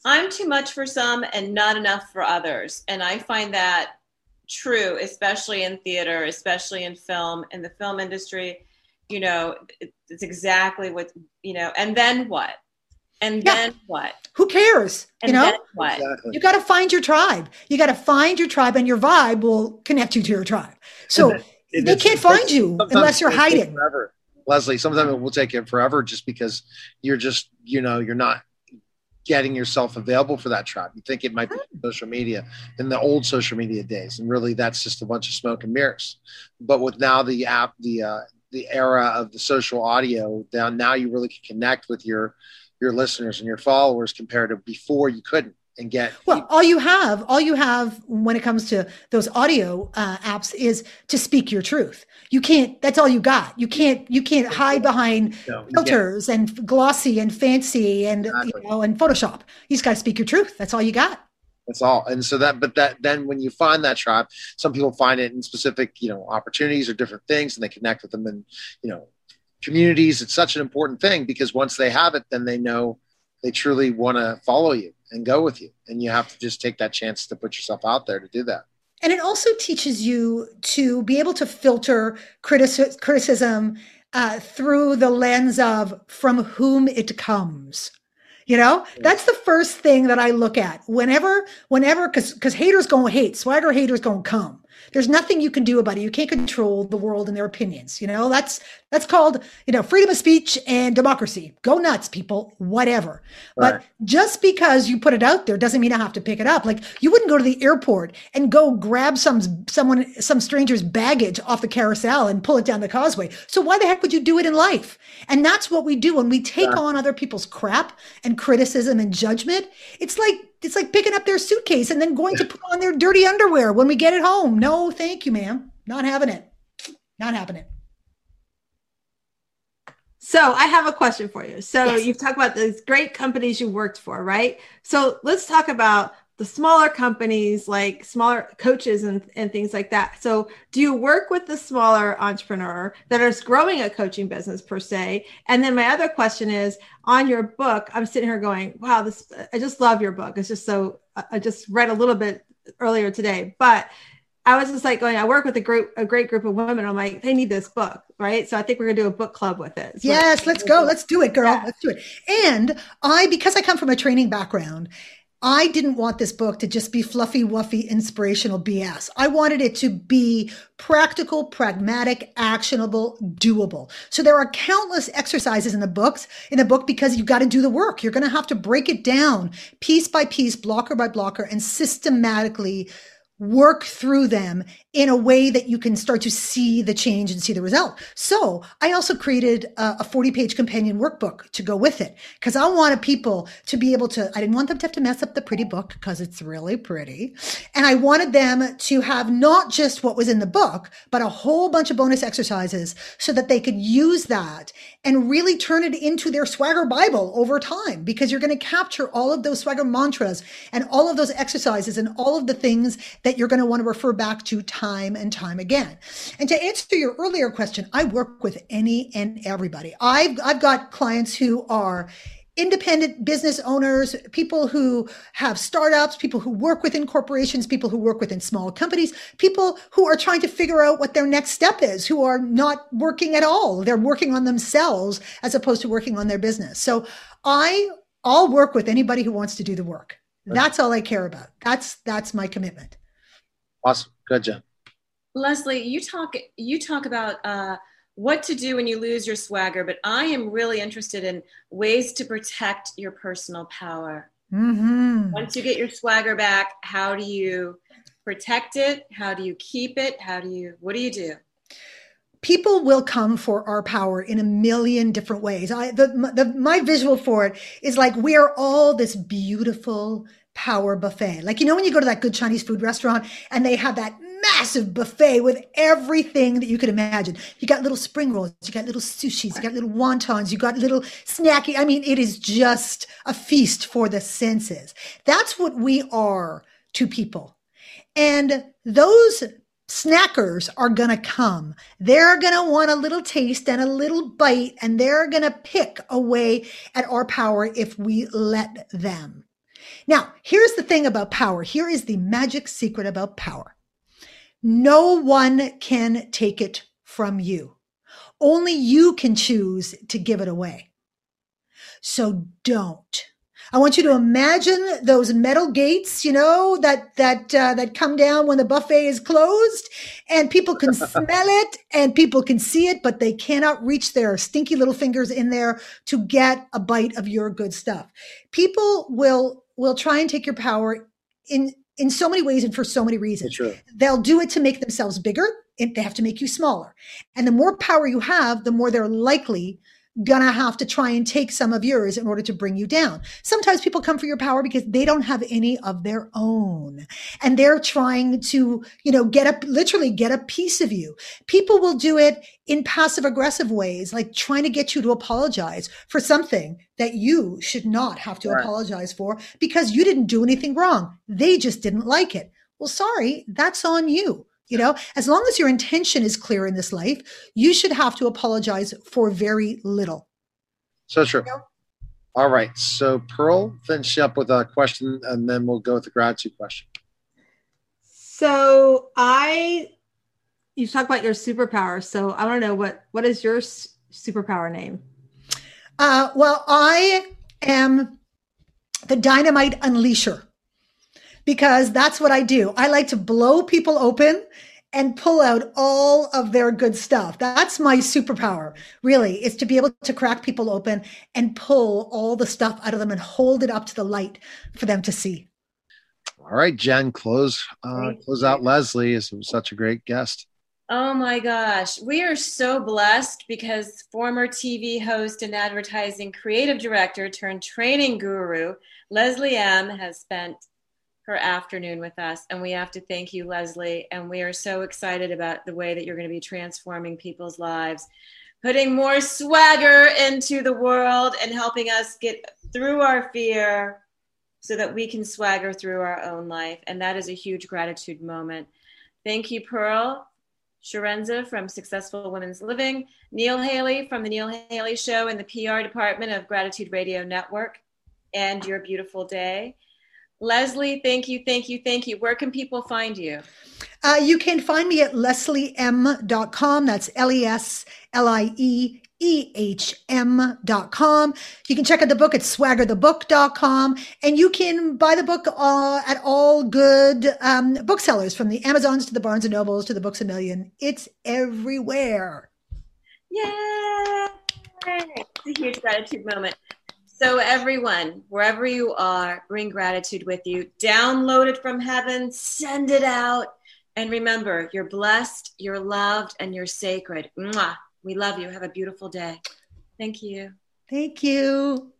S6: I'm too much for some and not enough for others. And I find that true, especially in theater, especially in film, in the film industry. You know, it's exactly what, you know, and then what? And yeah. then what?
S5: Who cares?
S6: And
S5: you know,
S6: what?
S5: Exactly. You got to find your tribe. You got to find your tribe, and your vibe will connect you to your tribe. So it, they can't find you unless you're hiding.
S7: Forever. Leslie, sometimes it will take it forever just because you're just, you know, you're not getting yourself available for that tribe. You think it might be social media in the old social media days, and really that's just a bunch of smoke and mirrors. But with now the app, the uh, the era of the social audio, now now you really can connect with your your listeners and your followers compared to before you couldn't and get
S5: well all you have all you have when it comes to those audio uh, apps is to speak your truth. You can't that's all you got. You can't you can't hide behind no, filters and glossy and fancy and exactly. you know and photoshop. You just got to speak your truth. That's all you got.
S7: That's all. And so that but that then when you find that tribe some people find it in specific you know opportunities or different things and they connect with them and you know communities. It's such an important thing because once they have it then they know they truly want to follow you and go with you. And you have to just take that chance to put yourself out there to do that.
S5: And it also teaches you to be able to filter critici- criticism uh, through the lens of from whom it comes. You know, that's the first thing that I look at whenever, whenever, because because haters gonna hate, swagger haters gonna come. There's nothing you can do about it. You can't control the world and their opinions. You know, that's that's called, you know, freedom of speech and democracy. Go nuts, people, whatever. Right. But just because you put it out there doesn't mean I have to pick it up. Like you wouldn't go to the airport and go grab some someone some stranger's baggage off the carousel and pull it down the causeway. So why the heck would you do it in life? And that's what we do when we take on other people's crap and criticism and judgment. It's like it's like picking up their suitcase and then going to put on their dirty underwear when we get it home. No, thank you, ma'am. Not having it. Not happening.
S8: So I have a question for you. So yes. you've talked about these great companies you worked for, right? So let's talk about the smaller companies like smaller coaches and, and things like that so do you work with the smaller entrepreneur that is growing a coaching business per se and then my other question is on your book i'm sitting here going wow this i just love your book it's just so i just read a little bit earlier today but I was just like going, I work with a group, a great group of women. I'm like, they need this book, right? So I think we're gonna do a book club with it.
S5: So yes, let's go. Let's do it, girl. Yeah. Let's do it. And I, because I come from a training background I didn't want this book to just be fluffy, wuffy, inspirational BS. I wanted it to be practical, pragmatic, actionable, doable. So there are countless exercises in the books, in the book, because you've got to do the work. You're going to have to break it down piece by piece, blocker by blocker, and systematically work through them in a way that you can start to see the change and see the result. So I also created a, 40 page companion workbook to go with it because I wanted people to be able to, I didn't want them to have to mess up the pretty book because it's really pretty. And I wanted them to have not just what was in the book, but a whole bunch of bonus exercises so that they could use that and really turn it into their swagger Bible over time because you're going to capture all of those swagger mantras and all of those exercises and all of the things that you're going to want to refer back to time and time again. And to answer your earlier question, I work with any and everybody. I've, I've got clients who are independent business owners, people who have startups, people who work within corporations, people who work within small companies, people who are trying to figure out what their next step is, who are not working at all. They're working on themselves as opposed to working on their business. So I, I'll work with anybody who wants to do the work. That's all I care about. That's, that's my commitment.
S7: Awesome. Good job.
S6: Leslie, you talk, you talk about, uh, what to do when you lose your swagger, but I am really interested in ways to protect your personal power.
S5: Mm-hmm.
S6: Once you get your swagger back, how do you protect it? How do you keep it? How do you, what do you do?
S5: People will come for our power in a million different ways. I, the, the, my visual for it is like we're all this beautiful power buffet. Like, you know, when you go to that good Chinese food restaurant and they have that massive buffet with everything that you could imagine. You got little spring rolls, you got little sushis, you got little wontons, you got little snacky. I mean, it is just a feast for the senses. That's what we are to people. And those snackers are going to come. They're going to want a little taste and a little bite, and they're going to pick away at our power if we let them. Now, here's the thing about power. Here is the magic secret about power. No one can take it from you. Only you can choose to give it away. So don't. I want you to imagine those metal gates, you know, that that uh, that come down when the buffet is closed, and people can [laughs] smell it and people can see it, but they cannot reach their stinky little fingers in there to get a bite of your good stuff. People will will try and take your power in in so many ways and for so many reasons. They'll do it to make themselves bigger. They have to make you smaller. And the more power you have, the more they're likely gonna have to try and take some of yours in order to bring you down. Sometimes people come for your power because they don't have any of their own and they're trying to, you know, get up, literally get a piece of you. People will do it in passive aggressive ways, like trying to get you to apologize for something that you should not have to right. apologize for because you didn't do anything wrong. They just didn't like it. Well, sorry, that's on you. You know, as long as your intention is clear in this life, you should have to apologize for very little.
S7: So true. You know? All right. So Pearl, finish up with a question and then we'll go with the gratitude question.
S8: So I you talk about your superpower. So I want to know what what is your superpower name?
S5: Uh, well, I am the dynamite unleasher because that's what I do. I like to blow people open and pull out all of their good stuff. That's my superpower, really, is to be able to crack people open and pull all the stuff out of them and hold it up to the light for them to see.
S7: All right, Jen, close uh, close out Leslie. is such a great guest.
S6: Oh my gosh, we are so blessed because former TV host and advertising creative director turned training guru Leslie M has spent her afternoon with us. And we have to thank you, Leslie. And we are so excited about the way that you're going to be transforming people's lives, putting more swagger into the world and helping us get through our fear so that we can swagger through our own life. And that is a huge gratitude moment. Thank you, Pearl. Sharenza from Successful Women's Living, Neil Haley from The Neil Haley Show and the PR department of Gratitude Radio Network, and Your Beautiful Day. Leslie, thank you, thank you, thank you. Where can people find you?
S5: Uh, you can find me at leslieehm.com. That's L E S L I E E H M.com. You can check out the book at swaggerthebook.com. And you can buy the book uh, at all good um, booksellers from the Amazons to the Barnes and Nobles to the Books a Million. It's everywhere.
S6: Yay! It's a huge gratitude moment. So, everyone, wherever you are, bring gratitude with you. Download it from heaven, send it out. And remember, you're blessed, you're loved, and you're sacred. Mwah. We love you. Have a beautiful day. Thank you.
S5: Thank you.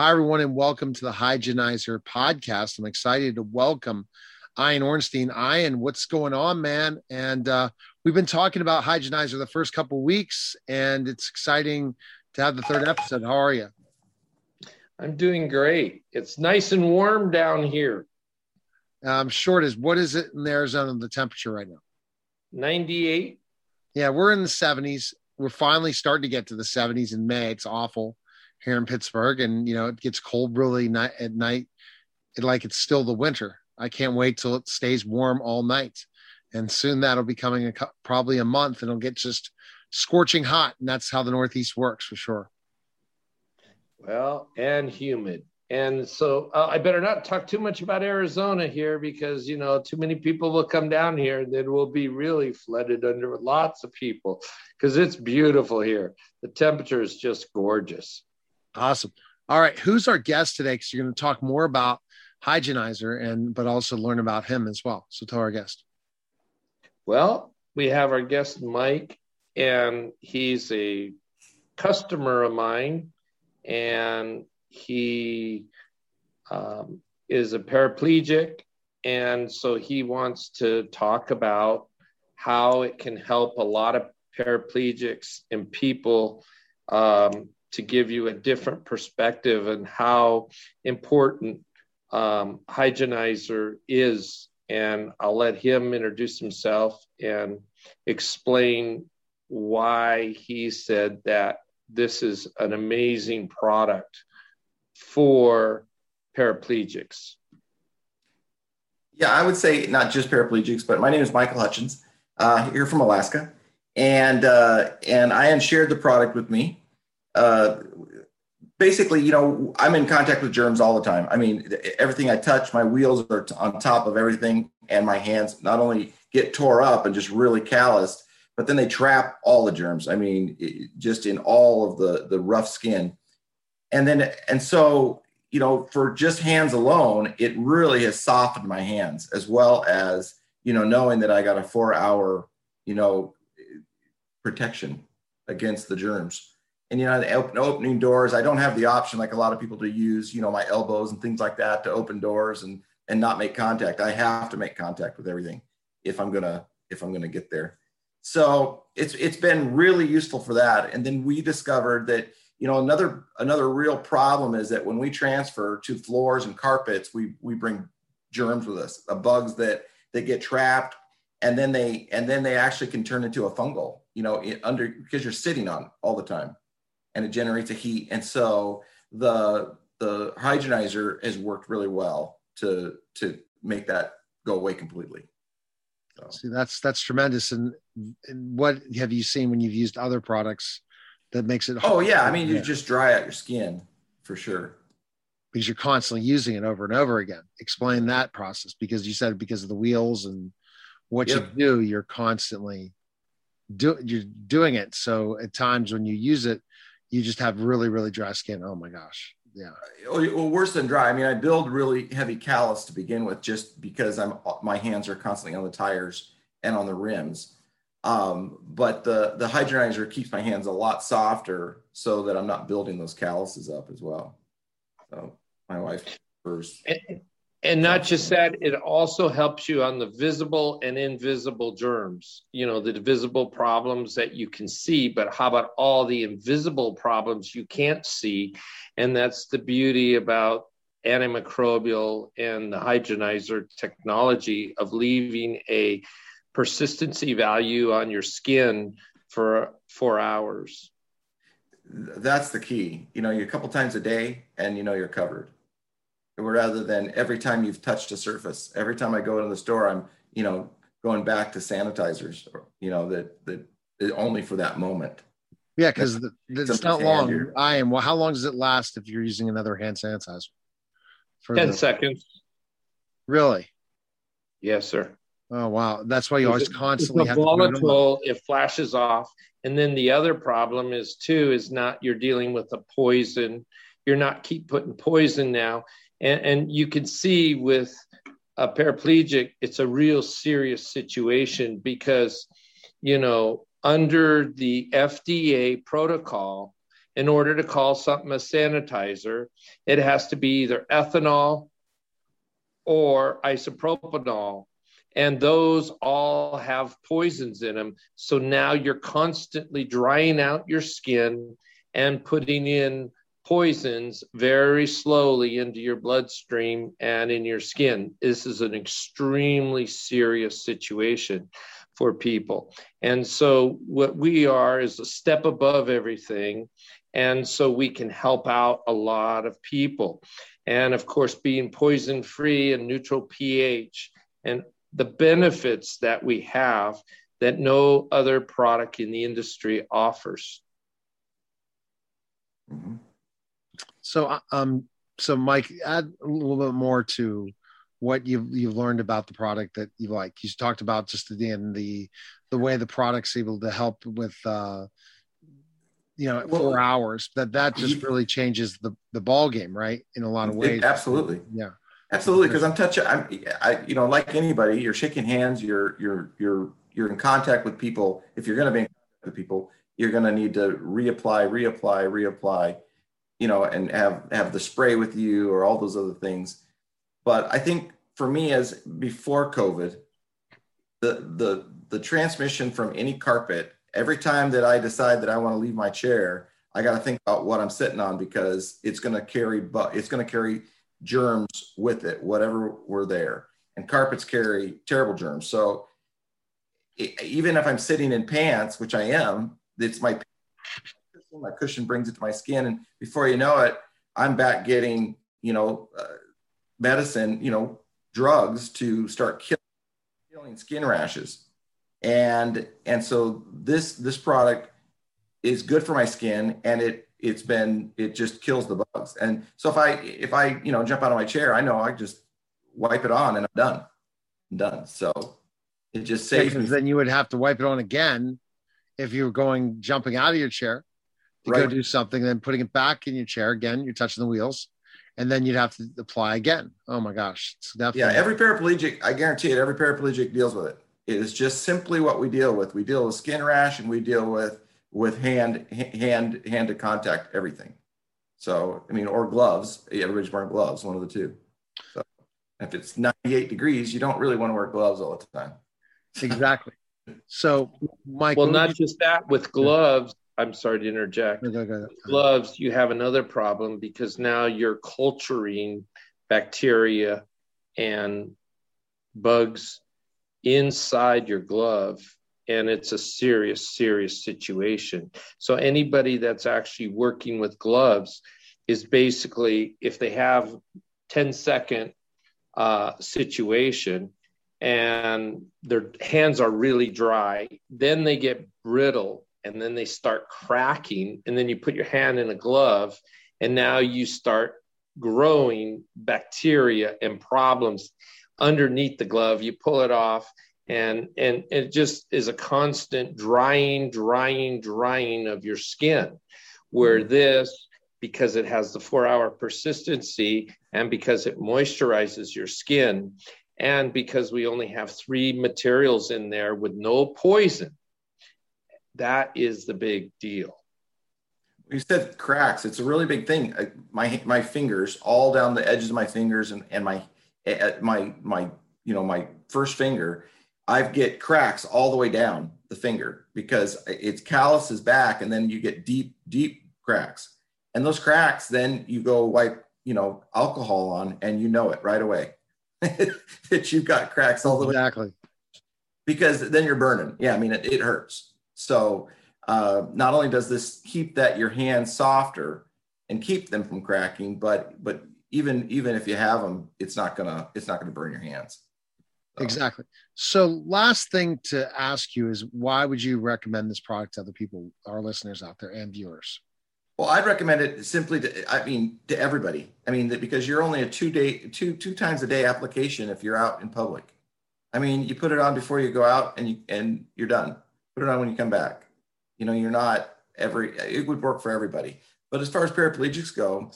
S7: Hi, everyone, and welcome to the Hygienizer podcast. I'm excited to welcome Ian Ornstein. Ian, what's going on, man? And uh, we've been talking about Hygienizer the first couple weeks, and it's exciting to have the third episode. How are you?
S9: I'm doing great. It's nice and warm down here.
S7: I'm sure is what is it in Arizona, the temperature right now?
S9: 98.
S7: Yeah, we're in the 70s. We're finally starting to get to the 70s in May. It's awful here in Pittsburgh, and you know it gets cold really night at night, it, like it's still the winter. I can't wait till it stays warm all night, and soon that'll be coming a, probably a month, and it'll get just scorching hot, and that's how the Northeast works for sure.
S9: Well, and humid. And so uh, I better not talk too much about Arizona here because, you know, too many people will come down here and then we'll be really flooded under lots of people because it's beautiful here. The temperature is just gorgeous.
S7: Awesome. All right. Who's our guest today? Because you're going to talk more about Hygienizer and but also learn about him as well. So tell our guest.
S9: Well, we have our guest Mike, and he's a customer of mine, and he um, is a paraplegic, and so he wants to talk about how it can help a lot of paraplegics and people um, to give you a different perspective and how important um, Hygienizer is. And I'll let him introduce himself and explain why he said that this is an amazing product for paraplegics.
S10: Yeah, I would say not just paraplegics, but my name is Michael Hutchins, uh, here from Alaska, and uh, and Ian shared the product with me. Uh, basically, you know, I'm in contact with germs all the time. I mean, everything I touch, my wheels are on top of everything, and my hands not only get tore up and just really calloused, but then they trap all the germs. I mean, it, just in all of the the rough skin, and then and so you know, for just hands alone, it really has softened my hands as well as you know knowing that I got a four hour you know protection against the germs and you know open, opening doors i don't have the option like a lot of people to use you know my elbows and things like that to open doors and and not make contact. I have to make contact with everything if i'm gonna if i'm gonna get there. So it's it's been really useful for that. And then we discovered that you know another another real problem is that when we transfer to floors and carpets we we bring germs with us the bugs that that get trapped and then they and then they actually can turn into a fungal you know under because you're sitting on all the time and it generates a heat. And so the the hydronizer has worked really well to to make that go away completely.
S7: So. See, that's that's tremendous. And, and, what have you seen when you've used other products that makes it?
S10: Oh yeah, I mean, you just dry out your skin for sure.
S7: Because you're constantly using it over and over again. Explain that process because you said because of the wheels and what yep. you do, you're constantly do you're doing it. So at times when you use it, you just have really really dry skin. Oh my gosh. Yeah.
S10: Well worse than dry. I mean i build really heavy callus to begin with just because i'm my hands are constantly on the tires and on the rims. Um, but the the hydronizer keeps my hands a lot softer so that i'm not building those calluses up as well. So my wife prefers
S9: and not just that it also helps you on the visible and invisible germs you know the visible problems that you can see but how about all the invisible problems you can't see? And that's the beauty about antimicrobial and the hygienizer technology of leaving a persistency value on your skin for four hours.
S10: That's the key. You know you a couple times a day and you know you're covered rather than every time you've touched a surface. Every time I go into the store, I'm, you know, going back to sanitizers, you know, that that only for that moment.
S7: Yeah, because it's not long. I am. Well, how long does it last if you're using another hand sanitizer?
S9: For Ten the, seconds.
S7: Really?
S9: Yes, sir.
S7: Oh wow, that's why you always constantly
S9: it's have volatile. It flashes off, and then the other problem is too is not you're dealing with a poison. You're not keep putting poison now and, and you can see with a paraplegic, it's a real serious situation because, you know, under the FDA protocol, in order to call something a sanitizer, it has to be either ethanol or isopropanol. And those all have poisons in them. So now you're constantly drying out your skin and putting in poisons very slowly into your bloodstream and in your skin. This is an extremely serious situation for people. And so, what we are is a step above everything. And so, we can help out a lot of people. And of course, being poison free and neutral pH and the benefits that we have that no other product in the industry offers.
S7: Mm-hmm. So, uh, um, so Mike, add a little bit more to what you've you've learned about the product that you like. You talked about just at the end the the way the product's able to help with uh, you know well, four hours. That that just really changes the the ball game, right? In a lot of ways.
S10: It, absolutely.
S7: Yeah.
S10: Absolutely, because I'm touching. I'm, I, you know, like anybody, you're shaking hands. You're you're you're you're in contact with people. If you're going to be in contact with people, you're going to need to reapply, reapply, reapply you know, and have have the spray with you or all those other things. But I think for me, as before COVID, the the the transmission from any carpet, every time that I decide that I want to leave my chair, I got to think about what I'm sitting on because it's going to carry but it's going to carry germs with it, whatever were there. And carpets carry terrible germs. So even if I'm sitting in pants, which I am, it's my my cushion brings it to my skin, and before you know it, I'm back getting you know uh, medicine, you know drugs to start killing, killing skin rashes, and and so this this product is good for my skin, and it it's been it just kills the bugs. And so if I if I you know jump out of my chair, I know I just wipe it on and I'm done. I'm done. So it just saves
S7: because then you would have to wipe it on again if you were going jumping out of your chair to right. go do something, then putting it back in your chair again. You're touching the wheels, and then you'd have to apply again. Oh my gosh, it's definitely
S10: yeah. Every paraplegic, I guarantee it. Every paraplegic deals with it. It is just simply what we deal with. We deal with skin rash, and we deal with with hand hand hand to contact everything. So I mean, or gloves. Everybody's wearing gloves. One of the two. So if it's 98 degrees, you don't really want to wear gloves all the time.
S7: Exactly. So, Mike.
S9: Well, not just that. With gloves, I'm sorry to interject. gloves, you have another problem because now you're culturing bacteria and bugs inside your glove and it's a serious serious situation so anybody that's actually working with gloves is basically if they have 10 second uh, situation and their hands are really dry, then they get brittle and then they start cracking. And then you put your hand in a glove and now you start growing bacteria and problems underneath the glove. You pull it off and and it just is a constant drying drying drying of your skin where mm-hmm. this because it has the 4 hour persistency and because it moisturizes your skin and because we only have three materials in there with no poison that is the big deal.
S10: You said cracks. It's a really big thing. My my fingers all down the edges of my fingers and, and my my my you know my first finger i get cracks all the way down the finger because it's calluses back and then you get deep deep cracks. And those cracks then you go wipe you know alcohol on and you know it right away [laughs] that you've got cracks all the
S7: way exactly.
S10: because then you're burning. Yeah i mean it, it hurts so uh, not only does this keep that your hands softer and keep them from cracking but but even even if you have them it's not gonna it's not gonna burn your hands
S7: so. exactly so last thing to ask you is why would you recommend this product to other people our listeners out there and viewers
S10: well, I'd recommend it simply to, I mean, to everybody. I mean, because you're only a two day, two, two times a day application if you're out in public. I mean, you put it on before you go out and you, and you're done. Put it on when you come back. You know, you're not every, it would work for everybody. But as far as paraplegics go,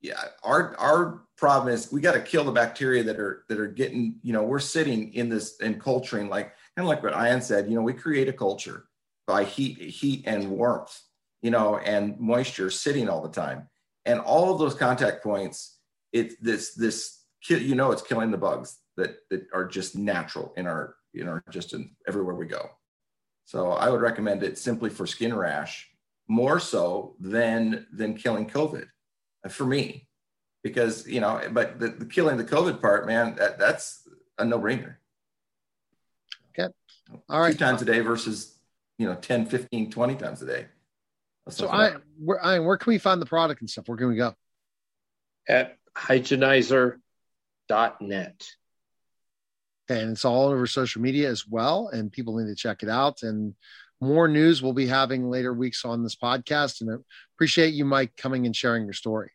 S10: yeah, our, our problem is we got to kill the bacteria that are, that are getting, you know, we're sitting in this and culturing like, kind of like what Ian said, you know, we create a culture by heat, heat and warmth you know, and moisture sitting all the time. And all of those contact points, it's this this you know it's killing the bugs that that are just natural in our in our just in everywhere we go. So I would recommend it simply for skin rash more so than than killing COVID uh, for me, because you know, but the, the killing the COVID part, man, that, that's a no brainer.
S7: Okay. All right.
S10: Two times a day versus, you know, 10, 15, 20 times a day.
S7: So I where I where can we find the product and stuff? Where can we go?
S9: At hygienizer.net.
S7: And it's all over social media as well. And people need to check it out. And more news we'll be having later weeks on this podcast. And I appreciate you, Mike, coming and sharing your story.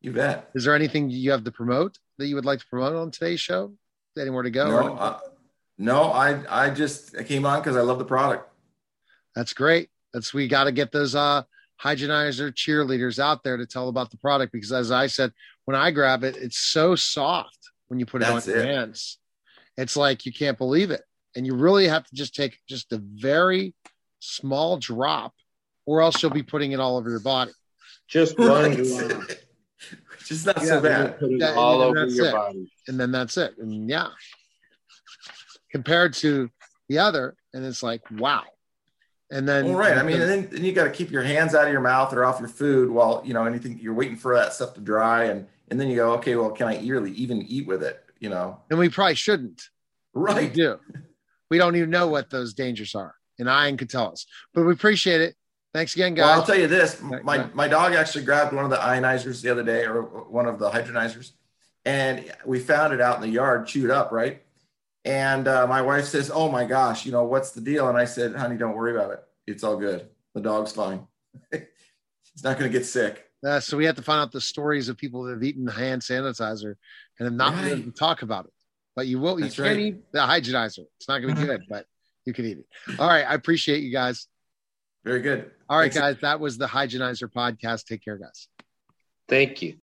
S10: You bet.
S7: Is there anything you have to promote that you would like to promote on today's show? Anywhere to go?
S10: No, uh, no I I just I came on because I love the product.
S7: That's great. That's we got to get those uh hygienizer cheerleaders out there to tell about the product because as I said, when I grab it, it's so soft when you put it That's on your it. hands. It's like you can't believe it. And you really have to just take just a very small drop, or else you'll be putting it all over your body.
S9: Just one drop.
S10: just not yeah, so bad.
S9: Put it that, all over your it. body.
S7: And then that's it. And yeah. Compared to the other, and it's like, wow. And then,
S10: well, right. I mean, and then, then you got to keep your hands out of your mouth or off your food while you know anything. You're waiting for that stuff to dry, and and then you go, okay, well, can I really even eat with it? You know.
S7: And we probably shouldn't.
S10: Right.
S7: We do. we don't even know what those dangers are. And Ian could tell us. But we appreciate it. Thanks again, guys.
S10: Well, I'll tell you this: my my dog actually grabbed one of the ionizers the other day, or one of the hydronizers, and we found it out in the yard, chewed up, right? And uh, my wife says, "Oh my gosh, you know what's the deal?" And I said, "Honey, don't worry about it. It's all good. The dog's fine. [laughs] it's not going to get sick."
S7: Uh, so we have to find out the stories of people that have eaten hand sanitizer and have not right. to talk about it. But you will. That's you can right. eat the hygienizer. It's not going to be good, but you can eat it. All right. I appreciate you guys.
S10: Very good.
S7: All right, Thanks. guys. That was the Hygienizer podcast. Take care, guys.
S9: Thank you.